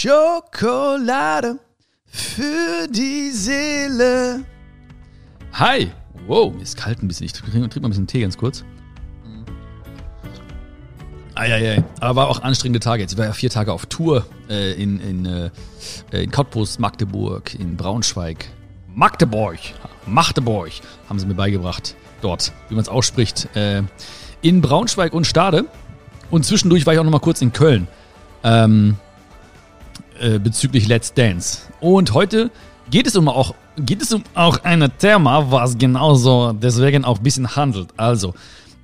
Schokolade für die Seele. Hi. Wow, mir ist kalt ein bisschen. Ich trinke trink mal ein bisschen Tee ganz kurz. Eieiei. Aber war auch anstrengende Tage jetzt. War ja vier Tage auf Tour äh, in, in, äh, in Cottbus, Magdeburg, in Braunschweig. Magdeburg. Magdeburg haben sie mir beigebracht. Dort, wie man es ausspricht. Äh, in Braunschweig und Stade. Und zwischendurch war ich auch noch mal kurz in Köln. Ähm, äh, bezüglich Let's Dance. Und heute geht es um auch, geht es um auch ein Thema, was genauso deswegen auch ein bisschen handelt. Also,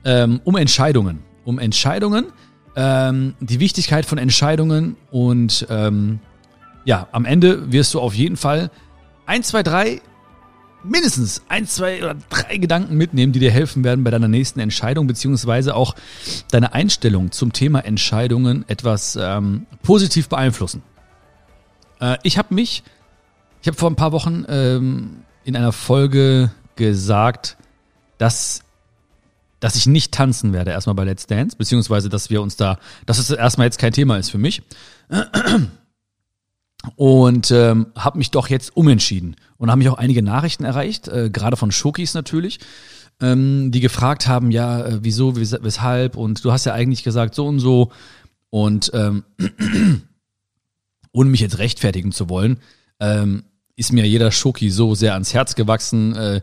ähm, um Entscheidungen. Um Entscheidungen, ähm, die Wichtigkeit von Entscheidungen und ähm, ja, am Ende wirst du auf jeden Fall ein, zwei, drei, mindestens ein, zwei oder drei Gedanken mitnehmen, die dir helfen werden bei deiner nächsten Entscheidung, beziehungsweise auch deine Einstellung zum Thema Entscheidungen etwas ähm, positiv beeinflussen. Äh, ich habe mich, ich habe vor ein paar Wochen ähm, in einer Folge gesagt, dass dass ich nicht tanzen werde erstmal bei Let's Dance, beziehungsweise dass wir uns da, dass es erstmal jetzt kein Thema ist für mich. Und ähm, habe mich doch jetzt umentschieden. Und haben mich auch einige Nachrichten erreicht, äh, gerade von Schokis natürlich, ähm, die gefragt haben, ja, äh, wieso, wes weshalb? Und du hast ja eigentlich gesagt so und so. Und ähm, ohne mich jetzt rechtfertigen zu wollen, ähm, ist mir jeder Schoki so sehr ans Herz gewachsen, äh,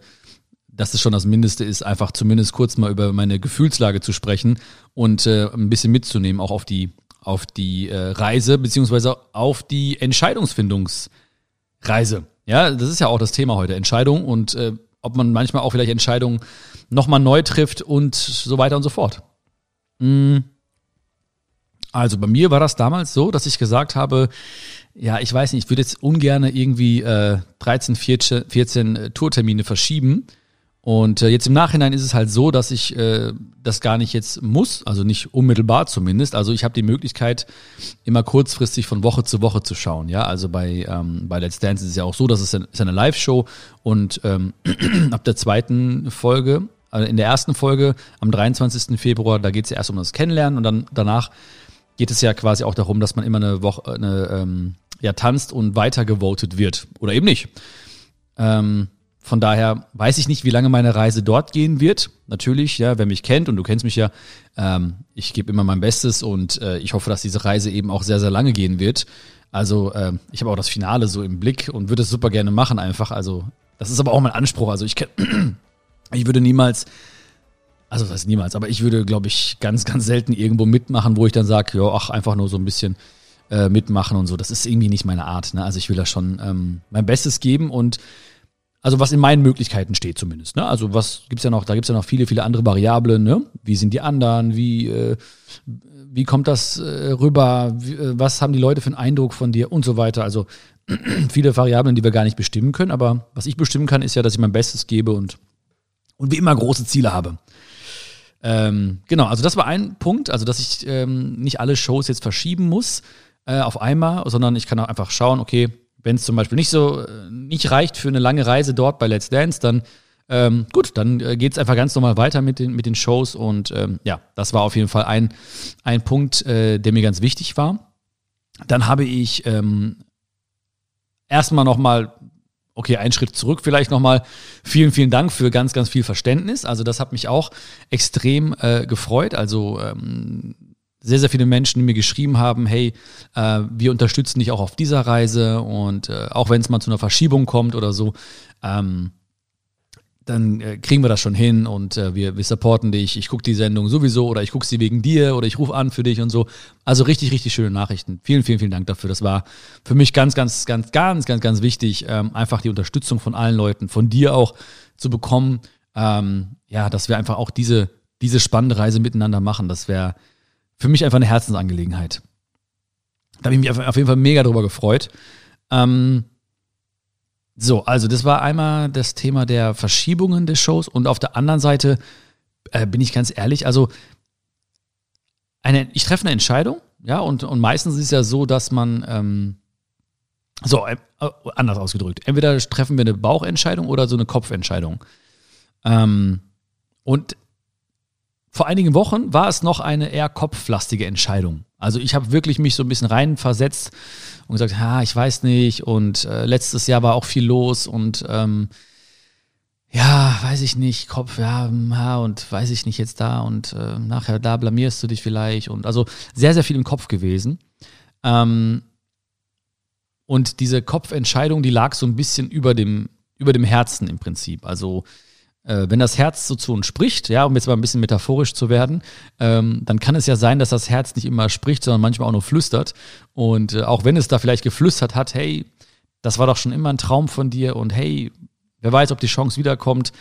dass es schon das Mindeste ist, einfach zumindest kurz mal über meine Gefühlslage zu sprechen und äh, ein bisschen mitzunehmen, auch auf die, auf die äh, Reise, beziehungsweise auf die Entscheidungsfindungsreise. Ja, das ist ja auch das Thema heute, Entscheidung und äh, ob man manchmal auch vielleicht Entscheidungen nochmal neu trifft und so weiter und so fort. Mhm. Also bei mir war das damals so, dass ich gesagt habe, ja, ich weiß nicht, ich würde jetzt ungern irgendwie äh, 13, 14, 14 äh, Tourtermine verschieben. Und äh, jetzt im Nachhinein ist es halt so, dass ich äh, das gar nicht jetzt muss, also nicht unmittelbar zumindest. Also ich habe die Möglichkeit, immer kurzfristig von Woche zu Woche zu schauen. Ja, also bei ähm, bei Let's Dance ist es ja auch so, dass es ist eine Live-Show und ähm, ab der zweiten Folge, also in der ersten Folge am 23. Februar, da geht es ja erst um das Kennenlernen und dann danach geht es ja quasi auch darum, dass man immer eine Woche, eine, ähm, ja, tanzt und weiter gewotet wird. Oder eben nicht. Ähm, von daher weiß ich nicht, wie lange meine Reise dort gehen wird. Natürlich, ja, wer mich kennt und du kennst mich ja, ähm, ich gebe immer mein Bestes und äh, ich hoffe, dass diese Reise eben auch sehr, sehr lange gehen wird. Also äh, ich habe auch das Finale so im Blick und würde es super gerne machen einfach. Also das ist aber auch mein Anspruch. Also ich, ich würde niemals also das heißt niemals, aber ich würde, glaube ich, ganz, ganz selten irgendwo mitmachen, wo ich dann sage, ja, ach, einfach nur so ein bisschen äh, mitmachen und so. Das ist irgendwie nicht meine Art. Ne? Also ich will da schon ähm, mein Bestes geben und also was in meinen Möglichkeiten steht zumindest. Ne? Also was gibt's ja noch, da gibt's ja noch viele, viele andere Variablen. Ne? Wie sind die anderen? Wie, äh, wie kommt das äh, rüber? Wie, äh, was haben die Leute für einen Eindruck von dir und so weiter? Also viele Variablen, die wir gar nicht bestimmen können. Aber was ich bestimmen kann, ist ja, dass ich mein Bestes gebe und, und wie immer große Ziele habe. Ähm, genau, also das war ein Punkt, also dass ich ähm, nicht alle Shows jetzt verschieben muss äh, auf einmal, sondern ich kann auch einfach schauen, okay, wenn es zum Beispiel nicht so äh, nicht reicht für eine lange Reise dort bei Let's Dance, dann ähm, gut, dann äh, geht es einfach ganz normal weiter mit den, mit den Shows und ähm, ja, das war auf jeden Fall ein, ein Punkt, äh, der mir ganz wichtig war. Dann habe ich ähm, erstmal nochmal okay, einen Schritt zurück vielleicht nochmal. Vielen, vielen Dank für ganz, ganz viel Verständnis. Also das hat mich auch extrem äh, gefreut. Also ähm, sehr, sehr viele Menschen, die mir geschrieben haben, hey, äh, wir unterstützen dich auch auf dieser Reise und äh, auch wenn es mal zu einer Verschiebung kommt oder so, ähm, dann äh, kriegen wir das schon hin und äh, wir, wir supporten dich. Ich gucke die Sendung sowieso oder ich gucke sie wegen dir oder ich rufe an für dich und so. Also richtig, richtig schöne Nachrichten. Vielen, vielen, vielen Dank dafür. Das war für mich ganz, ganz, ganz, ganz, ganz, ganz wichtig, ähm, einfach die Unterstützung von allen Leuten, von dir auch zu bekommen. Ähm, ja, dass wir einfach auch diese, diese spannende Reise miteinander machen. Das wäre für mich einfach eine Herzensangelegenheit. Da habe ich mich auf jeden Fall mega drüber gefreut. Ähm, so, also das war einmal das Thema der Verschiebungen des Shows und auf der anderen Seite äh, bin ich ganz ehrlich, also eine, ich treffe eine Entscheidung, ja, und, und meistens ist es ja so, dass man, ähm, so, äh, anders ausgedrückt, entweder treffen wir eine Bauchentscheidung oder so eine Kopfentscheidung. Ähm, und vor einigen Wochen war es noch eine eher kopflastige Entscheidung. Also ich habe wirklich mich so ein bisschen reinversetzt und gesagt, ha, ich weiß nicht. Und äh, letztes Jahr war auch viel los und ähm, ja, weiß ich nicht, Kopf, ja, ja, und weiß ich nicht jetzt da und äh, nachher da blamierst du dich vielleicht und also sehr, sehr viel im Kopf gewesen. Ähm, und diese Kopfentscheidung, die lag so ein bisschen über dem, über dem Herzen im Prinzip. Also äh, wenn das Herz so zu uns spricht, ja, um jetzt mal ein bisschen metaphorisch zu werden, ähm, dann kann es ja sein, dass das Herz nicht immer spricht, sondern manchmal auch nur flüstert. Und äh, auch wenn es da vielleicht geflüstert hat, hey, das war doch schon immer ein Traum von dir und hey, Wer weiß, ob die Chance wiederkommt.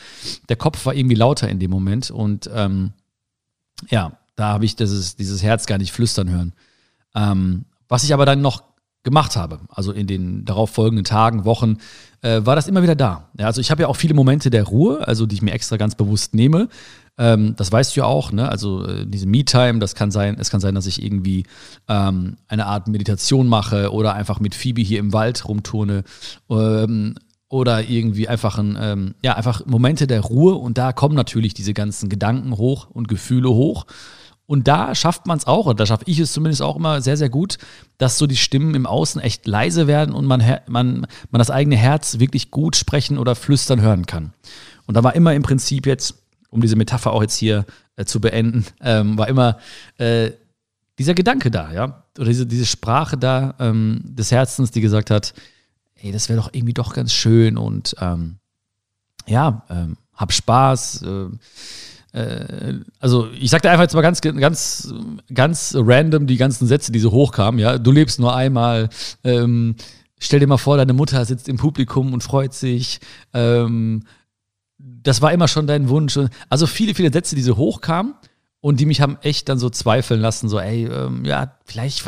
Der Kopf war irgendwie lauter in dem Moment und ähm, ja, da habe ich dieses, dieses Herz gar nicht flüstern hören. Ähm, was ich aber dann noch gemacht habe, also in den darauf folgenden Tagen, Wochen, äh, war das immer wieder da. Ja, also ich habe ja auch viele Momente der Ruhe, also die ich mir extra ganz bewusst nehme. Ähm, das weißt du ja auch, ne? Also äh, diese Me-Time, das kann sein, es kann sein, dass ich irgendwie ähm, eine Art Meditation mache oder einfach mit Phoebe hier im Wald rumturne. Ähm, oder irgendwie einfach ein, ähm, ja, einfach Momente der Ruhe und da kommen natürlich diese ganzen Gedanken hoch und Gefühle hoch. Und da schafft man es auch, und da schaffe ich es zumindest auch immer sehr, sehr gut, dass so die Stimmen im Außen echt leise werden und man, man, man das eigene Herz wirklich gut sprechen oder flüstern hören kann. Und da war immer im Prinzip jetzt, um diese Metapher auch jetzt hier äh, zu beenden, ähm, war immer äh, dieser Gedanke da, ja, oder diese, diese Sprache da ähm, des Herzens, die gesagt hat, ey, das wäre doch irgendwie doch ganz schön und ähm, ja, ähm, hab Spaß. Äh, also ich sagte einfach jetzt mal ganz, ganz, ganz random die ganzen Sätze, die so hochkamen. Ja, du lebst nur einmal. Ähm, stell dir mal vor, deine Mutter sitzt im Publikum und freut sich. Ähm, das war immer schon dein Wunsch. Also viele, viele Sätze, die so hochkamen und die mich haben echt dann so zweifeln lassen, so, ey, ähm, ja, vielleicht,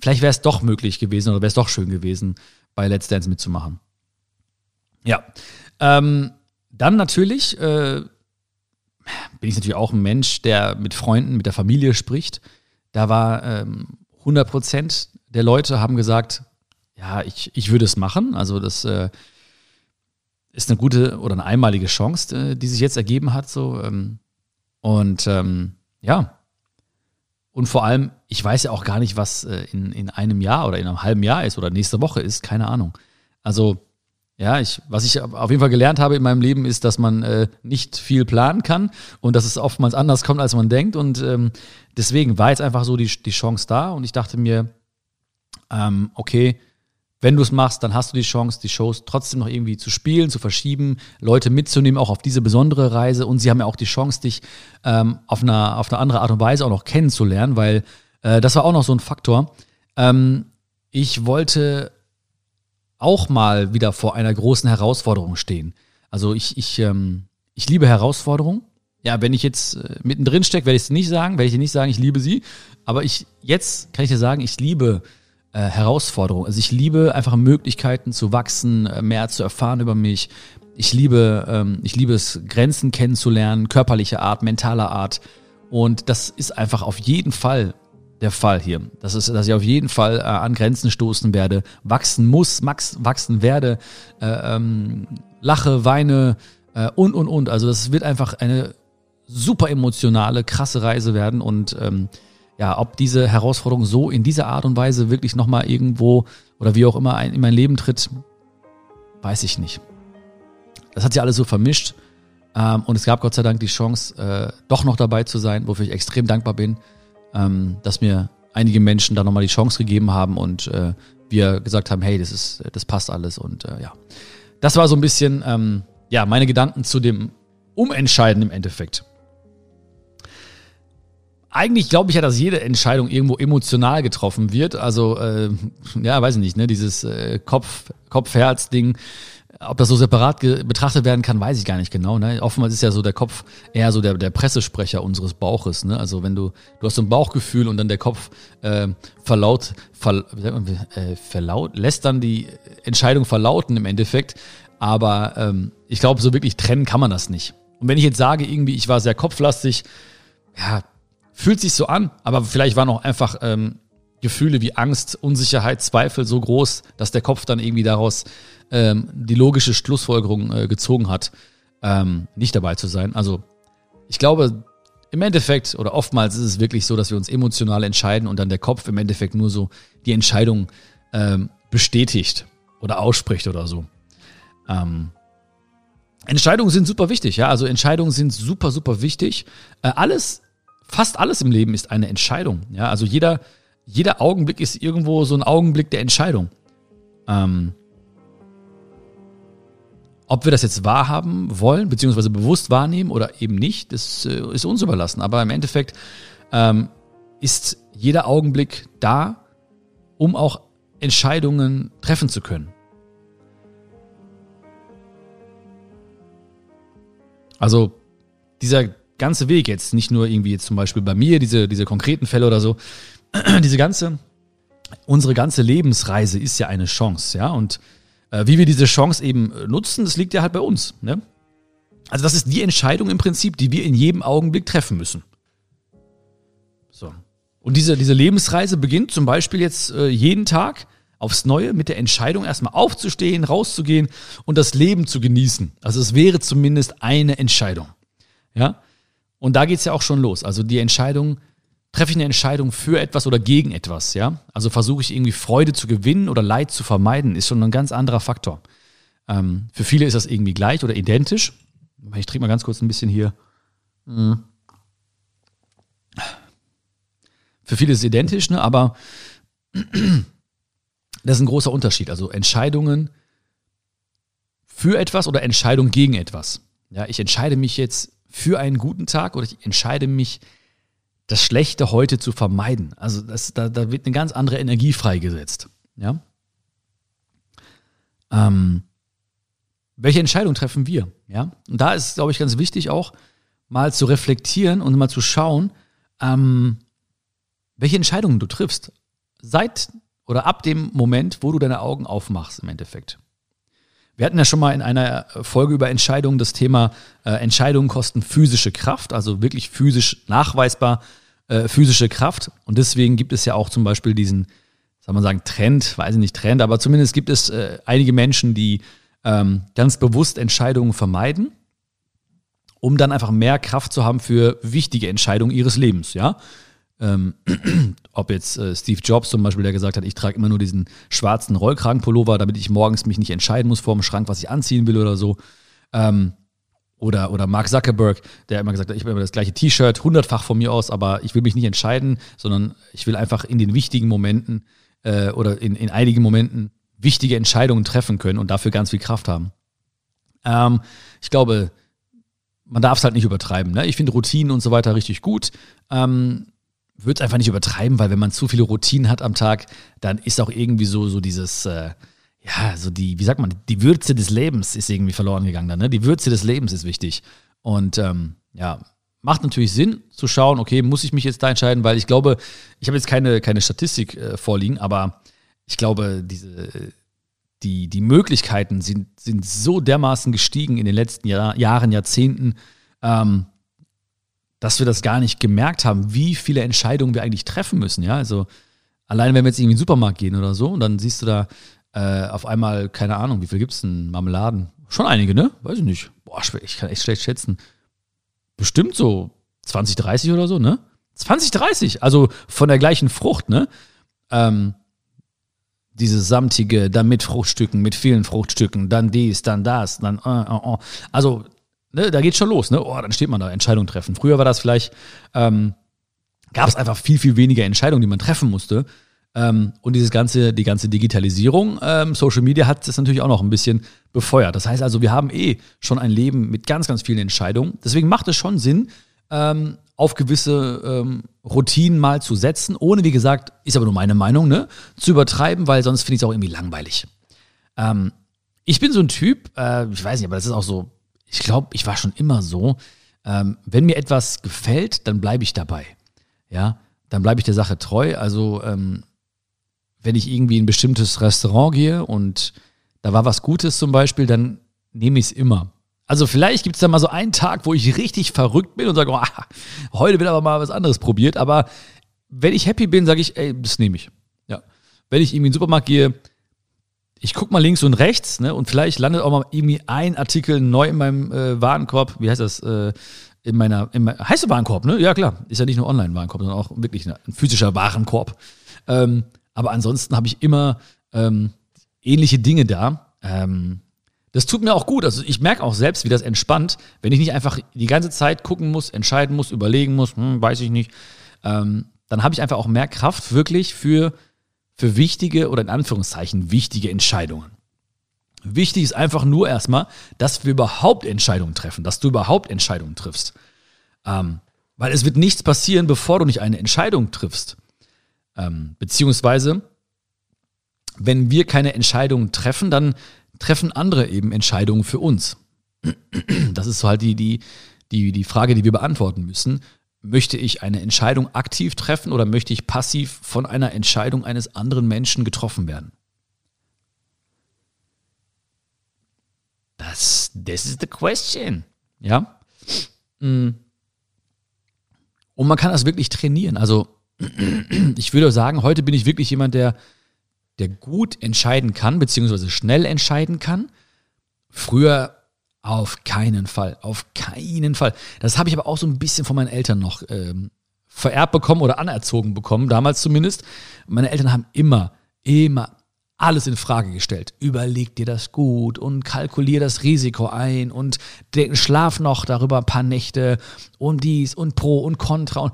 vielleicht wäre es doch möglich gewesen oder wäre es doch schön gewesen bei Let's Dance mitzumachen. Ja. Ähm, dann natürlich äh, bin ich natürlich auch ein Mensch, der mit Freunden, mit der Familie spricht. Da war ähm, 100 Prozent der Leute haben gesagt, ja, ich, ich würde es machen. Also das äh, ist eine gute oder eine einmalige Chance, äh, die sich jetzt ergeben hat. So. Ähm, und ähm, ja, und vor allem, ich weiß ja auch gar nicht, was äh, in, in einem Jahr oder in einem halben Jahr ist oder nächste Woche ist, keine Ahnung. Also, ja, ich, was ich auf jeden Fall gelernt habe in meinem Leben, ist, dass man äh, nicht viel planen kann und dass es oftmals anders kommt, als man denkt. Und ähm, deswegen war jetzt einfach so die, die Chance da und ich dachte mir, ähm, okay, wenn du es machst, dann hast du die Chance, die Shows trotzdem noch irgendwie zu spielen, zu verschieben, Leute mitzunehmen, auch auf diese besondere Reise. Und sie haben ja auch die Chance, dich ähm, auf, eine, auf eine andere Art und Weise auch noch kennenzulernen, weil äh, das war auch noch so ein Faktor. Ähm, ich wollte auch mal wieder vor einer großen Herausforderung stehen. Also ich, ich, ähm, ich liebe Herausforderungen. Ja, wenn ich jetzt äh, mittendrin stecke, werde ich es nicht sagen, werde ich dir nicht sagen, ich liebe sie. Aber ich, jetzt kann ich dir sagen, ich liebe äh, Herausforderung. Also ich liebe einfach Möglichkeiten zu wachsen, äh, mehr zu erfahren über mich. Ich liebe, ähm, ich liebe es, Grenzen kennenzulernen, körperlicher Art, mentaler Art. Und das ist einfach auf jeden Fall der Fall hier. Das ist, dass ich auf jeden Fall äh, an Grenzen stoßen werde, wachsen muss, max, wachsen werde, äh, ähm, lache, weine äh, und, und, und. Also das wird einfach eine super emotionale, krasse Reise werden und ähm, ja, ob diese Herausforderung so in dieser Art und Weise wirklich nochmal irgendwo oder wie auch immer in mein Leben tritt, weiß ich nicht. Das hat sich alles so vermischt. Ähm, und es gab Gott sei Dank die Chance, äh, doch noch dabei zu sein, wofür ich extrem dankbar bin, ähm, dass mir einige Menschen da nochmal die Chance gegeben haben und äh, wir gesagt haben, hey, das ist, das passt alles und äh, ja. Das war so ein bisschen, ähm, ja, meine Gedanken zu dem Umentscheiden im Endeffekt eigentlich glaube ich ja, dass jede Entscheidung irgendwo emotional getroffen wird. Also, äh, ja, weiß ich nicht, ne, dieses äh, Kopf, Kopf-Herz-Ding. Ob das so separat betrachtet werden kann, weiß ich gar nicht genau. Ne? Oftmals ist ja so der Kopf eher so der, der Pressesprecher unseres Bauches. Ne? Also wenn du, du hast so ein Bauchgefühl und dann der Kopf äh, verlaut, ver, äh, verlaut, lässt dann die Entscheidung verlauten im Endeffekt. Aber ähm, ich glaube, so wirklich trennen kann man das nicht. Und wenn ich jetzt sage, irgendwie, ich war sehr kopflastig, ja, Fühlt sich so an, aber vielleicht waren auch einfach ähm, Gefühle wie Angst, Unsicherheit, Zweifel so groß, dass der Kopf dann irgendwie daraus ähm, die logische Schlussfolgerung äh, gezogen hat, ähm, nicht dabei zu sein. Also ich glaube, im Endeffekt oder oftmals ist es wirklich so, dass wir uns emotional entscheiden und dann der Kopf im Endeffekt nur so die Entscheidung ähm, bestätigt oder ausspricht oder so. Ähm, Entscheidungen sind super wichtig, ja. Also Entscheidungen sind super, super wichtig. Äh, alles, fast alles im Leben ist eine Entscheidung. Ja, also jeder, jeder Augenblick ist irgendwo so ein Augenblick der Entscheidung. Ähm, ob wir das jetzt wahrhaben wollen, beziehungsweise bewusst wahrnehmen oder eben nicht, das äh, ist uns überlassen. Aber im Endeffekt ähm, ist jeder Augenblick da, um auch Entscheidungen treffen zu können. Also dieser ganze Weg jetzt, nicht nur irgendwie jetzt zum Beispiel bei mir, diese, diese konkreten Fälle oder so, diese ganze, unsere ganze Lebensreise ist ja eine Chance, ja, und wie wir diese Chance eben nutzen, das liegt ja halt bei uns, ne? Also das ist die Entscheidung im Prinzip, die wir in jedem Augenblick treffen müssen. So. Und diese, diese Lebensreise beginnt zum Beispiel jetzt äh, jeden Tag aufs Neue mit der Entscheidung, erstmal aufzustehen, rauszugehen und das Leben zu genießen. Also es wäre zumindest eine Entscheidung. Ja? Und da geht's ja auch schon los. Also die Entscheidung, treffe ich eine Entscheidung für etwas oder gegen etwas, ja? Also versuche ich irgendwie Freude zu gewinnen oder Leid zu vermeiden, ist schon ein ganz anderer Faktor. Ähm, für viele ist das irgendwie gleich oder identisch. Ich trinke mal ganz kurz ein bisschen hier. Mhm. Für viele ist es identisch, ne? aber das ist ein großer Unterschied. Also Entscheidungen für etwas oder Entscheidung gegen etwas. Ja, ich entscheide mich jetzt für einen guten Tag oder ich entscheide mich, das Schlechte heute zu vermeiden. Also das, da, da wird eine ganz andere Energie freigesetzt. Ja? Ähm, welche Entscheidung treffen wir? Ja? Und da ist, glaube ich, ganz wichtig auch mal zu reflektieren und mal zu schauen, ähm, welche Entscheidungen du triffst. Seit oder ab dem Moment, wo du deine Augen aufmachst im Endeffekt. Wir hatten ja schon mal in einer Folge über Entscheidungen das Thema äh, Entscheidungen kosten physische Kraft, also wirklich physisch nachweisbar äh, physische Kraft. Und deswegen gibt es ja auch zum Beispiel diesen, soll man sagen, Trend, weiß ich nicht Trend, aber zumindest gibt es äh, einige Menschen, die ähm, ganz bewusst Entscheidungen vermeiden, um dann einfach mehr Kraft zu haben für wichtige Entscheidungen ihres Lebens, ja. Ähm, ob jetzt äh, Steve Jobs zum Beispiel, der gesagt hat, ich trage immer nur diesen schwarzen Rollkragenpullover, damit ich morgens mich nicht entscheiden muss vor dem Schrank, was ich anziehen will oder so. Ähm, oder, oder Mark Zuckerberg, der immer gesagt hat, ich habe immer das gleiche T-Shirt, hundertfach von mir aus, aber ich will mich nicht entscheiden, sondern ich will einfach in den wichtigen Momenten äh, oder in, in einigen Momenten wichtige Entscheidungen treffen können und dafür ganz viel Kraft haben. Ähm, ich glaube, man darf es halt nicht übertreiben. Ne? Ich finde Routinen und so weiter richtig gut. Ähm, würde es einfach nicht übertreiben, weil wenn man zu viele Routinen hat am Tag, dann ist auch irgendwie so, so dieses, äh, ja, so die, wie sagt man, die Würze des Lebens ist irgendwie verloren gegangen dann, ne? Die Würze des Lebens ist wichtig. Und ähm, ja, macht natürlich Sinn zu schauen, okay, muss ich mich jetzt da entscheiden, weil ich glaube, ich habe jetzt keine, keine Statistik äh, vorliegen, aber ich glaube, diese, die, die Möglichkeiten sind, sind so dermaßen gestiegen in den letzten Jahr, Jahren, Jahrzehnten, ähm, dass wir das gar nicht gemerkt haben, wie viele Entscheidungen wir eigentlich treffen müssen. Ja, also allein wenn wir jetzt irgendwie in den Supermarkt gehen oder so und dann siehst du da äh, auf einmal, keine Ahnung, wie viel gibt es denn Marmeladen? Schon einige, ne? Weiß ich nicht. Boah, ich kann echt schlecht schätzen. Bestimmt so 20, 30 oder so, ne? 20, 30, also von der gleichen Frucht, ne? Ähm, diese samtige, dann mit Fruchtstücken, mit vielen Fruchtstücken, dann dies, dann das, dann äh, äh, äh. also ne, da geht schon los, ne? Oh, dann steht man da, Entscheidung treffen. Früher war das vielleicht, ähm, gab es einfach viel, viel weniger Entscheidungen, die man treffen musste. Ähm, und dieses ganze, die ganze Digitalisierung, ähm, Social Media hat das natürlich auch noch ein bisschen befeuert. Das heißt also, wir haben eh schon ein Leben mit ganz, ganz vielen Entscheidungen. Deswegen macht es schon Sinn, ähm, auf gewisse ähm, Routinen mal zu setzen, ohne, wie gesagt, ist aber nur meine Meinung, ne, zu übertreiben, weil sonst finde ich es auch irgendwie langweilig. Ähm, ich bin so ein Typ, äh, ich weiß nicht, aber das ist auch so ich glaube, ich war schon immer so, ähm, wenn mir etwas gefällt, dann bleibe ich dabei. Ja, dann bleibe ich der Sache treu. Also, ähm, wenn ich irgendwie in ein bestimmtes Restaurant gehe und da war was Gutes zum Beispiel, dann nehme ich es immer. Also vielleicht gibt es da mal so einen Tag, wo ich richtig verrückt bin und sage, oh, heute wird aber mal was anderes probiert. Aber wenn ich happy bin, sage ich, ey, das nehme ich. Ja. Wenn ich irgendwie in den Supermarkt gehe, ich guck mal links und rechts, ne, und vielleicht landet auch mal irgendwie ein Artikel neu in meinem äh, Warenkorb, wie heißt das, äh, in meiner, in meiner heißt Warenkorb, ne? Ja klar, ist ja nicht nur Online-Warenkorb, sondern auch wirklich ein physischer Warenkorb. Ähm, aber ansonsten habe ich immer ähm, ähnliche Dinge da. Ähm, das tut mir auch gut. Also ich merke auch selbst, wie das entspannt, wenn ich nicht einfach die ganze Zeit gucken muss, entscheiden muss, überlegen muss, hm, weiß ich nicht. Ähm, dann habe ich einfach auch mehr Kraft wirklich für, für wichtige oder in Anführungszeichen wichtige Entscheidungen. Wichtig ist einfach nur erstmal, dass wir überhaupt Entscheidungen treffen, dass du überhaupt Entscheidungen triffst. Ähm, weil es wird nichts passieren, bevor du nicht eine Entscheidung triffst. Ähm, beziehungsweise, wenn wir keine Entscheidungen treffen, dann treffen andere eben Entscheidungen für uns. Das ist so halt die, die, die, die Frage, die wir beantworten müssen. Möchte ich eine Entscheidung aktiv treffen oder möchte ich passiv von einer Entscheidung eines anderen Menschen getroffen werden? Das, this is the question. Ja. Mm. Und man kann das wirklich trainieren. Also, ich würde sagen, heute bin ich wirklich jemand, der der gut entscheiden kann, beziehungsweise schnell entscheiden kann. Früher auf keinen Fall, auf keinen Fall. Das habe ich aber auch so ein bisschen von meinen Eltern noch ähm, vererbt bekommen oder anerzogen bekommen, damals zumindest. Meine Eltern haben immer, immer alles in Frage gestellt. Überleg dir das gut und kalkulier das Risiko ein und schlaf noch darüber ein paar Nächte und dies und Pro und Contra. Und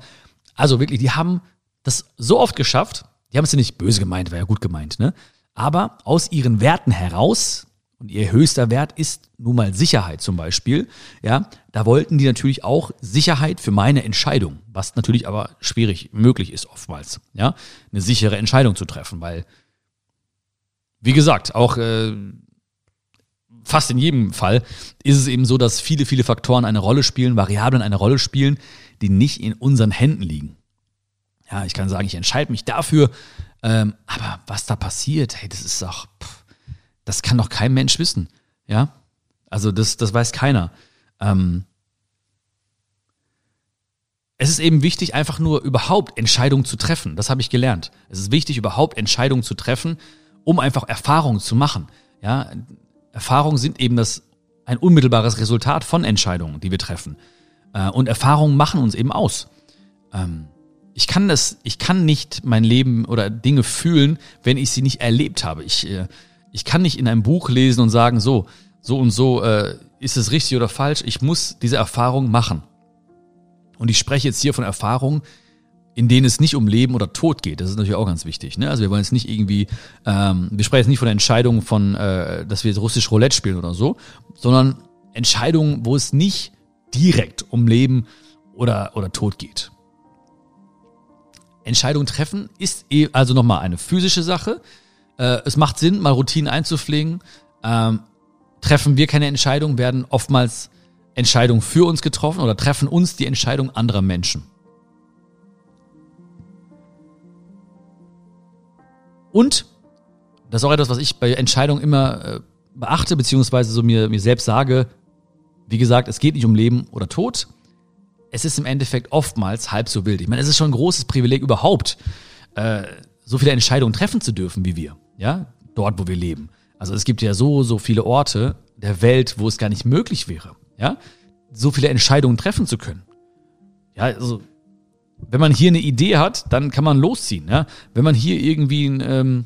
also wirklich, die haben das so oft geschafft, die haben es ja nicht böse gemeint, war ja gut gemeint, ne? Aber aus ihren Werten heraus, und ihr höchster Wert ist nun mal Sicherheit zum Beispiel, ja, da wollten die natürlich auch Sicherheit für meine Entscheidung, was natürlich aber schwierig möglich ist oftmals, ja, eine sichere Entscheidung zu treffen, weil, wie gesagt, auch äh, fast in jedem Fall ist es eben so, dass viele, viele Faktoren eine Rolle spielen, Variablen eine Rolle spielen, die nicht in unseren Händen liegen. Ja, ich kann sagen, ich entscheide mich dafür. Ähm, aber was da passiert, hey, das ist doch, pff, das kann doch kein Mensch wissen. Ja, also das, das weiß keiner. Ähm, es ist eben wichtig, einfach nur überhaupt Entscheidungen zu treffen. Das habe ich gelernt. Es ist wichtig, überhaupt Entscheidungen zu treffen, um einfach Erfahrungen zu machen. Ja, Erfahrungen sind eben das ein unmittelbares Resultat von Entscheidungen, die wir treffen. Äh, und Erfahrungen machen uns eben aus. Ähm, ich kann das, ich kann nicht mein Leben oder Dinge fühlen, wenn ich sie nicht erlebt habe. Ich, äh, ich kann nicht in einem Buch lesen und sagen, so, so und so äh, ist es richtig oder falsch. Ich muss diese Erfahrung machen. Und ich spreche jetzt hier von Erfahrungen, in denen es nicht um Leben oder Tod geht. Das ist natürlich auch ganz wichtig. Ne? Also wir wollen jetzt nicht irgendwie, ähm, wir sprechen jetzt nicht von der Entscheidung von, äh, dass wir jetzt russisch Roulette spielen oder so, sondern Entscheidungen, wo es nicht direkt um Leben oder, oder Tod geht. Entscheidung treffen ist eh also nochmal eine physische Sache. Äh, es macht Sinn, mal Routinen einzupflegen. Ähm, treffen wir keine Entscheidung, werden oftmals Entscheidungen für uns getroffen oder treffen uns die Entscheidung anderer Menschen. Und, das ist auch etwas, was ich bei Entscheidungen immer äh, beachte, beziehungsweise so mir, mir selbst sage, wie gesagt, es geht nicht um Leben oder Tod, es ist im Endeffekt oftmals halb so wild. Ich meine, es ist schon ein großes Privileg überhaupt, äh, so viele Entscheidungen treffen zu dürfen wie wir, ja, dort, wo wir leben. Also es gibt ja so, so viele Orte der Welt, wo es gar nicht möglich wäre, ja, so viele Entscheidungen treffen zu können. Ja, also wenn man hier eine Idee hat, dann kann man losziehen. Ja? Wenn man hier irgendwie ein, ähm,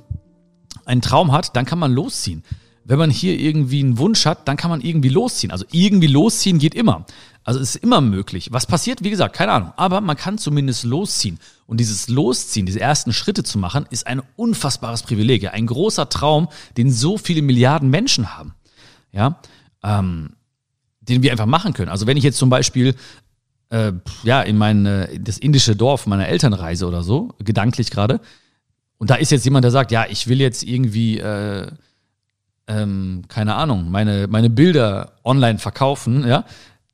einen Traum hat, dann kann man losziehen. Wenn man hier irgendwie einen Wunsch hat, dann kann man irgendwie losziehen. Also irgendwie losziehen geht immer. Also es ist immer möglich. Was passiert, wie gesagt, keine Ahnung. Aber man kann zumindest losziehen. Und dieses Losziehen, diese ersten Schritte zu machen, ist ein unfassbares Privileg. Ein großer Traum, den so viele Milliarden Menschen haben. Ja, ähm, den wir einfach machen können. Also wenn ich jetzt zum Beispiel äh, ja in mein äh, das indische Dorf meiner Eltern reise oder so, gedanklich gerade, und da ist jetzt jemand, der sagt, ja, ich will jetzt irgendwie äh, ähm, keine Ahnung, meine, meine Bilder online verkaufen, ja,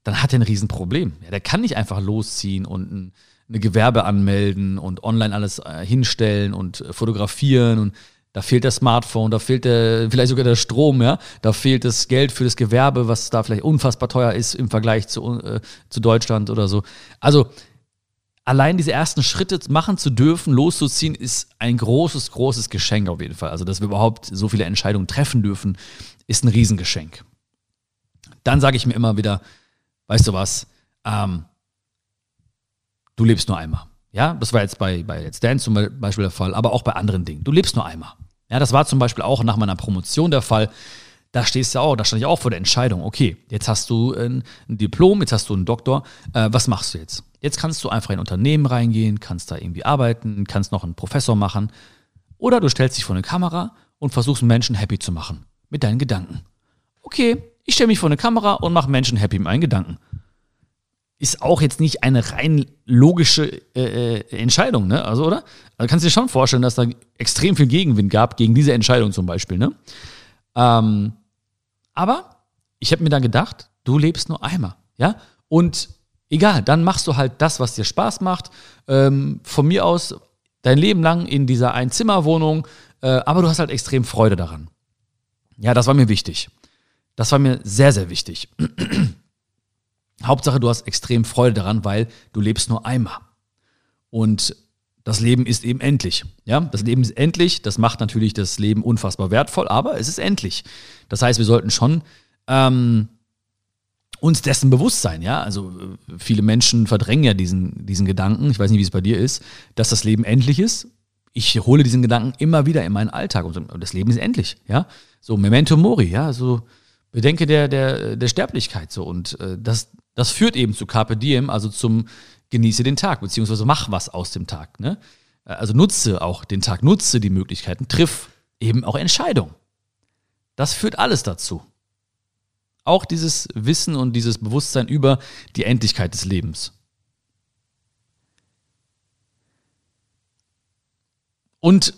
dann hat er ein Riesenproblem. Ja, der kann nicht einfach losziehen und ein, eine Gewerbe anmelden und online alles äh, hinstellen und äh, fotografieren und da fehlt das Smartphone, da fehlt der, vielleicht sogar der Strom, ja, da fehlt das Geld für das Gewerbe, was da vielleicht unfassbar teuer ist im Vergleich zu, äh, zu Deutschland oder so. Also allein diese ersten Schritte machen zu dürfen, loszuziehen, ist ein großes, großes Geschenk auf jeden Fall. Also, dass wir überhaupt so viele Entscheidungen treffen dürfen, ist ein Riesengeschenk. Dann sage ich mir immer wieder, weißt du was, ähm, du lebst nur einmal. Ja, das war jetzt bei, bei Let's Dance zum Beispiel der Fall, aber auch bei anderen Dingen. Du lebst nur einmal. Ja, das war zum Beispiel auch nach meiner Promotion der Fall. Da stehst du auch, da stand ich auch vor der Entscheidung, okay, jetzt hast du ein, Diplom, jetzt hast du einen Doktor, äh, was machst du jetzt? Jetzt kannst du einfach in ein Unternehmen reingehen, kannst da irgendwie arbeiten, kannst noch einen Professor machen. Oder du stellst dich vor eine Kamera und versuchst Menschen happy zu machen mit deinen Gedanken. Okay, ich stelle mich vor eine Kamera und mache Menschen happy mit meinen Gedanken. Ist auch jetzt nicht eine rein logische äh, äh, Entscheidung, ne? Also, oder? Also kannst du dir schon vorstellen, dass da extrem viel Gegenwind gab gegen diese Entscheidung zum Beispiel, ne? Ähm, aber ich habe mir dann gedacht, du lebst nur einmal, ja? Und egal, dann machst du halt das, was dir Spaß macht. Ähm, von mir aus dein Leben lang in dieser Einzimmerwohnung, äh, aber du hast halt extrem Freude daran. Ja, das war mir wichtig. Das war mir sehr, sehr wichtig. Hauptsache, du hast extrem Freude daran, weil du lebst nur einmal. Und das Leben ist eben endlich. Ja, das Leben ist endlich. Das macht natürlich das Leben unfassbar wertvoll, aber es ist endlich. Das heißt, wir sollten schon ähm, uns dessen bewusst sein. Ja, also äh, viele Menschen verdrängen ja diesen, diesen Gedanken. Ich weiß nicht, wie es bei dir ist, dass das Leben endlich ist. Ich hole diesen Gedanken immer wieder in meinen Alltag und das Leben ist endlich. Ja, so Memento Mori. Ja, so Bedenke der, der, der Sterblichkeit so. Und äh, das, das führt eben zu Carpe Diem, also zum Genieße den Tag, beziehungsweise mach was aus dem Tag. Ne? Äh, also nutze auch den Tag, nutze die Möglichkeiten, triff eben auch Entscheidungen. Das führt alles dazu. Auch dieses Wissen und dieses Bewusstsein über die Endlichkeit des Lebens. Und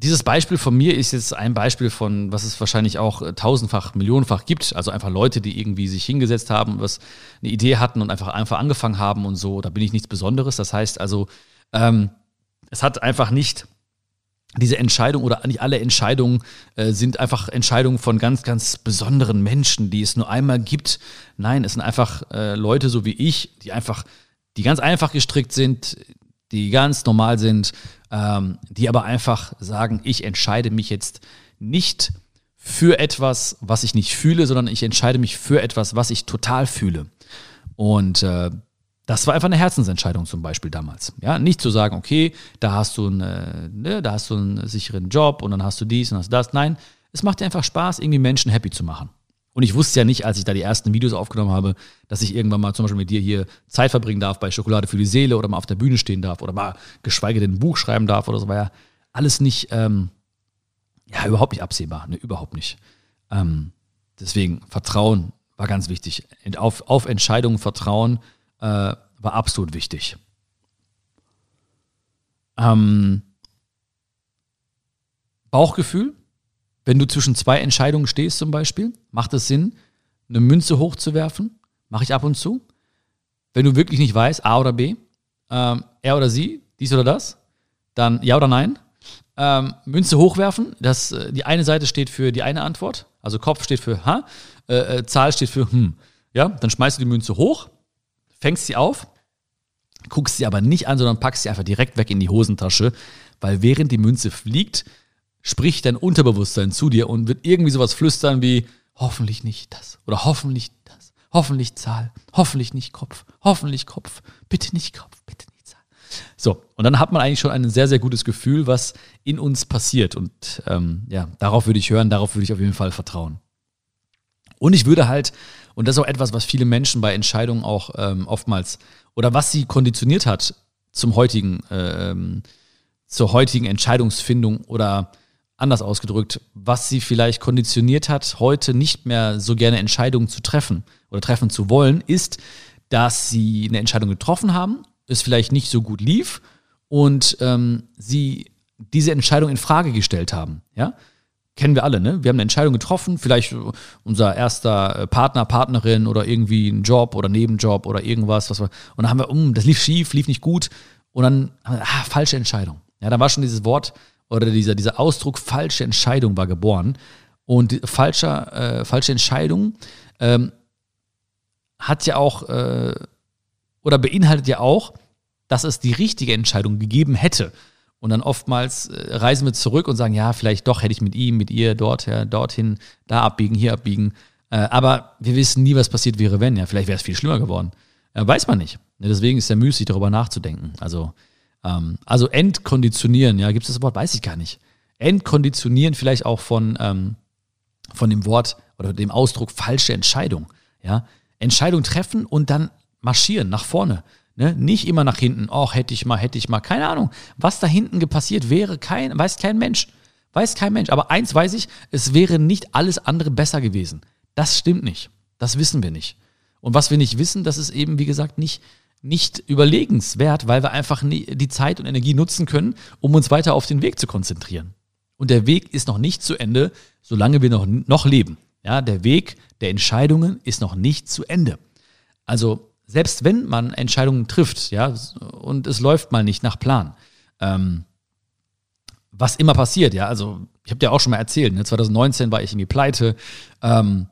dieses Beispiel von mir ist jetzt ein Beispiel von, was es wahrscheinlich auch äh, tausendfach, millionenfach gibt. Also einfach Leute, die irgendwie sich hingesetzt haben, was eine Idee hatten und einfach einfach angefangen haben und so. Da bin ich nichts Besonderes. Das heißt also, ähm, es hat einfach nicht diese Entscheidung oder nicht alle Entscheidungen äh, sind einfach Entscheidungen von ganz, ganz besonderen Menschen, die es nur einmal gibt. Nein, es sind einfach äh, Leute so wie ich, die einfach, die ganz einfach gestrickt sind, die ganz normal sind, ähm, die aber einfach sagen, ich entscheide mich jetzt nicht für etwas, was ich nicht fühle, sondern ich entscheide mich für etwas, was ich total fühle. Und äh, das war einfach eine Herzensentscheidung zum Beispiel damals. Ja, nicht zu sagen, okay, da hast du eine, ne, da hast du einen sicheren Job und dann hast du dies und hast das. Nein, es macht dir einfach Spaß, irgendwie Menschen happy zu machen. Und ich wusste ja nicht, als ich da die ersten Videos aufgenommen habe, dass ich irgendwann mal zum Beispiel mit dir hier Zeit verbringen darf bei Schokolade für die Seele oder mal auf der Bühne stehen darf oder mal geschweige denn ein Buch schreiben darf oder so. War ja alles nicht, ähm, ja, überhaupt nicht absehbar. Ne, überhaupt nicht. Ähm, deswegen, Vertrauen war ganz wichtig. Auf, auf Entscheidungen vertrauen äh, war absolut wichtig. Ähm, Bauchgefühl wenn du zwischen zwei Entscheidungen stehst zum Beispiel, macht es Sinn, eine Münze hochzuwerfen? Mache ich ab und zu. Wenn du wirklich nicht weißt, A oder B, ähm, er oder sie, dies oder das, dann ja oder nein. Ähm, Münze hochwerfen, das, äh, die eine Seite steht für die eine Antwort, also Kopf steht für Ha, äh, äh, Zahl steht für Hm. Ja, dann schmeißt du die Münze hoch, fängst sie auf, guckst sie aber nicht an, sondern packst sie einfach direkt weg in die Hosentasche, weil während die Münze fliegt, spricht dein Unterbewusstsein zu dir und wird irgendwie sowas flüstern wie hoffentlich nicht das oder hoffentlich das, hoffentlich Zahl, hoffentlich nicht Kopf, hoffentlich Kopf, bitte nicht Kopf, bitte nicht Zahl. So, und dann hat man eigentlich schon ein sehr, sehr gutes Gefühl, was in uns passiert. Und ähm, ja, darauf würde ich hören, darauf würde ich auf jeden Fall vertrauen. Und ich würde halt, und das ist auch etwas, was viele Menschen bei Entscheidungen auch ähm, oftmals, oder was sie konditioniert hat zum heutigen, äh, ähm, zur heutigen Entscheidungsfindung oder anders ausgedrückt, was sie vielleicht konditioniert hat, heute nicht mehr so gerne Entscheidungen zu treffen oder treffen zu wollen, ist, dass sie eine Entscheidung getroffen haben, es vielleicht nicht so gut lief und ähm, sie diese Entscheidung in Frage gestellt haben. Ja, kennen wir alle, ne? Wir haben eine Entscheidung getroffen, vielleicht unser erster äh, Partner, Partnerin oder irgendwie ein Job oder Nebenjob oder irgendwas, was wir, und dann haben wir, um, das lief schief, lief nicht gut und dann, ah, falsche Entscheidung. Ja, da war schon dieses Wort oder dieser, dieser Ausdruck falsche Entscheidung war geboren. Und falscher, äh, falsche Entscheidung ähm, hat ja auch äh, oder beinhaltet ja auch, dass es die richtige Entscheidung gegeben hätte. Und dann oftmals äh, reisen wir zurück und sagen, ja, vielleicht doch hätte ich mit ihm, mit ihr dort, ja, dorthin, da abbiegen, hier abbiegen. Äh, aber wir wissen nie, was passiert wäre, wenn. Ja, vielleicht wäre es viel schlimmer geworden. Äh, weiß man nicht. Deswegen ist es ja müßig, darüber nachzudenken. Also, ähm, also entkonditionieren, ja, gibt es das Wort? Weiß ich gar nicht. Entkonditionieren vielleicht auch von, ähm, von dem Wort oder dem Ausdruck falsche Entscheidung. Ja, Entscheidung treffen und dann marschieren nach vorne. Ne? Nicht immer nach hinten, oh, hätte ich mal, hätte ich mal, keine Ahnung. Was da hinten passiert wäre, kein, weiß kein Mensch. Weiß kein Mensch. Aber eins weiß ich, es wäre nicht alles andere besser gewesen. Das stimmt nicht. Das wissen wir nicht. Und was wir nicht wissen, das ist eben, wie gesagt, nicht, nicht überlegenswert, weil wir einfach die Zeit und Energie nutzen können, um uns weiter auf den Weg zu konzentrieren. Und der Weg ist noch nicht zu Ende, solange wir noch, noch leben. Ja, der Weg der Entscheidungen ist noch nicht zu Ende. Also selbst wenn man Entscheidungen trifft, ja, und es läuft mal nicht nach Plan, ähm, was immer passiert, ja, also ich habe dir auch schon mal erzählt, ne, 2019 war ich irgendwie pleite, ähm,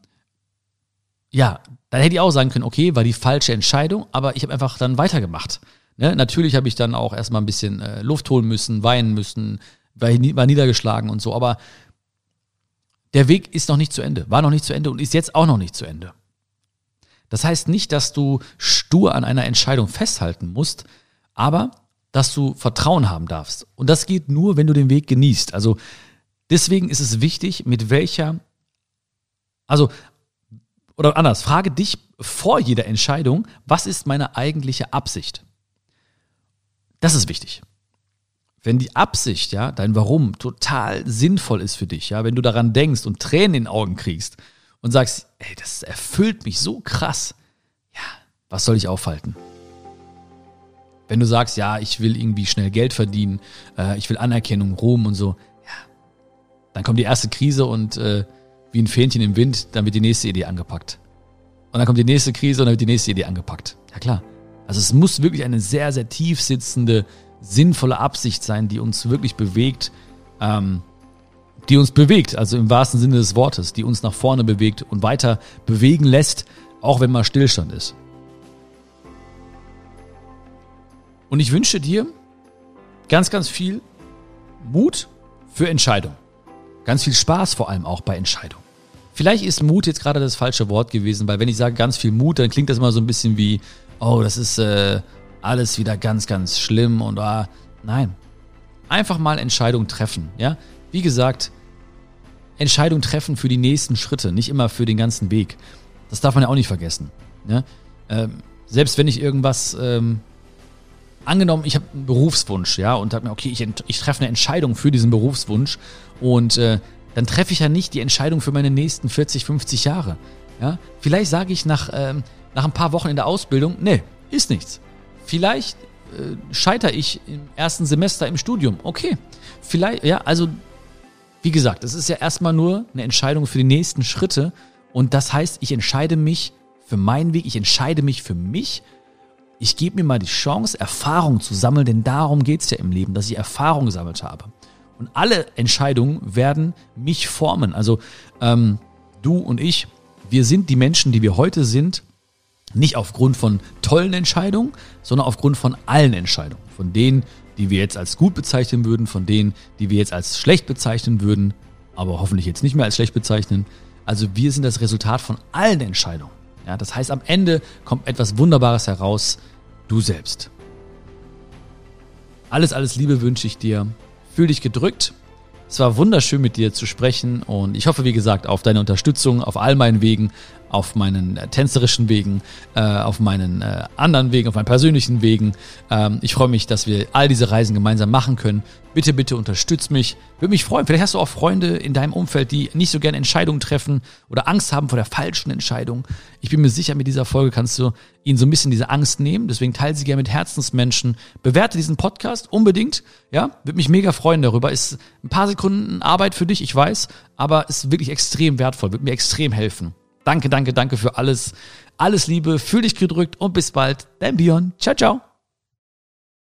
ja, dann hätte ich auch sagen können, okay, war die falsche Entscheidung, aber ich habe einfach dann weitergemacht. Ne? Natürlich habe ich dann auch erstmal ein bisschen äh, Luft holen müssen, weinen müssen, war, war niedergeschlagen und so, aber der Weg ist noch nicht zu Ende, war noch nicht zu Ende und ist jetzt auch noch nicht zu Ende. Das heißt nicht, dass du stur an einer Entscheidung festhalten musst, aber dass du Vertrauen haben darfst. Und das geht nur, wenn du den Weg genießt. Also deswegen ist es wichtig, mit welcher, also, oder anders, frage dich vor jeder Entscheidung, was ist meine eigentliche Absicht? Das ist wichtig. Wenn die Absicht, ja, dein Warum total sinnvoll ist für dich, ja, wenn du daran denkst und Tränen in den Augen kriegst, und sagst, ey, das erfüllt mich so krass, ja, was soll ich aufhalten? Wenn du sagst, ja, ich will irgendwie schnell Geld verdienen, äh, ich will Anerkennung, Ruhm und so, ja, dann kommt die erste Krise und äh, wie ein Fähnchen im Wind, dann wird die nächste Idee angepackt. Und dann kommt die nächste Krise und dann wird die nächste Idee angepackt. Ja klar. Also es muss wirklich eine sehr, sehr tief sitzende, sinnvolle Absicht sein, die uns wirklich bewegt, ähm, die uns bewegt, also im wahrsten Sinne des Wortes, die uns nach vorne bewegt und weiter bewegen lässt, auch wenn mal Stillstand ist. Und ich wünsche dir ganz, ganz viel Mut für Entscheidung. Ganz viel Spaß vor allem auch bei Entscheidung. Vielleicht ist Mut jetzt gerade das falsche Wort gewesen, weil wenn ich sage ganz viel Mut, dann klingt das immer so ein bisschen wie, oh, das ist äh, alles wieder ganz, ganz schlimm und ah, nein. Einfach mal Entscheidungen treffen, ja. Wie gesagt, Entscheidung treffen für die nächsten Schritte, nicht immer für den ganzen Weg. Das darf man ja auch nicht vergessen. Ne? Ähm, selbst wenn ich irgendwas ähm, angenommen, ich habe einen Berufswunsch, ja, und habe mir, okay, ich, ich treffe eine Entscheidung für diesen Berufswunsch und äh, dann treffe ich ja nicht die Entscheidung für meine nächsten 40, 50 Jahre. Ja? Vielleicht sage ich nach, ähm, nach ein paar Wochen in der Ausbildung, nee, ist nichts. Vielleicht äh, scheitere ich im ersten Semester im Studium. Okay. Vielleicht, ja, also wie gesagt, es ist ja erstmal nur eine Entscheidung für die nächsten Schritte. Und das heißt, ich entscheide mich für meinen Weg, ich entscheide mich für mich. Ich gebe mir mal die Chance, Erfahrung zu sammeln, denn darum geht es ja im Leben, dass ich Erfahrung gesammelt habe. Und alle Entscheidungen werden mich formen. Also ähm, du und ich, wir sind die Menschen, die wir heute sind, nicht aufgrund von tollen Entscheidungen, sondern aufgrund von allen Entscheidungen. Von denen, die wir jetzt als gut bezeichnen würden, von denen, die wir jetzt als schlecht bezeichnen würden, aber hoffentlich jetzt nicht mehr als schlecht bezeichnen. Also wir sind das Resultat von allen Entscheidungen. Ja, das heißt, am Ende kommt etwas Wunderbares heraus, du selbst. Alles, alles Liebe wünsche ich dir. Fühl dich gedrückt. Es war wunderschön mit dir zu sprechen und ich hoffe, wie gesagt, auf deine Unterstützung auf all meinen Wegen, auf meinen äh, tänzerischen Wegen, äh, auf meinen äh, anderen Wegen, auf meinen persönlichen Wegen. Ähm, ich freue mich, dass wir all diese Reisen gemeinsam machen können. Bitte, bitte unterstütz mich. Würde mich freuen. Vielleicht hast du auch Freunde in deinem Umfeld, die nicht so gerne Entscheidungen treffen oder Angst haben vor der falschen Entscheidung. Ich bin mir sicher, mit dieser Folge kannst du ihnen so ein bisschen diese Angst nehmen. Deswegen teile sie gerne mit Herzensmenschen. Bewerte diesen Podcast unbedingt. Ja, würde mich mega freuen darüber. Ist ein paar Sekunden Arbeit für dich, ich weiß, aber ist wirklich extrem wertvoll, wird mir extrem helfen. Danke, danke, danke für alles. Alles Liebe, fühl dich gedrückt und bis bald. Dein Bion. Ciao, ciao.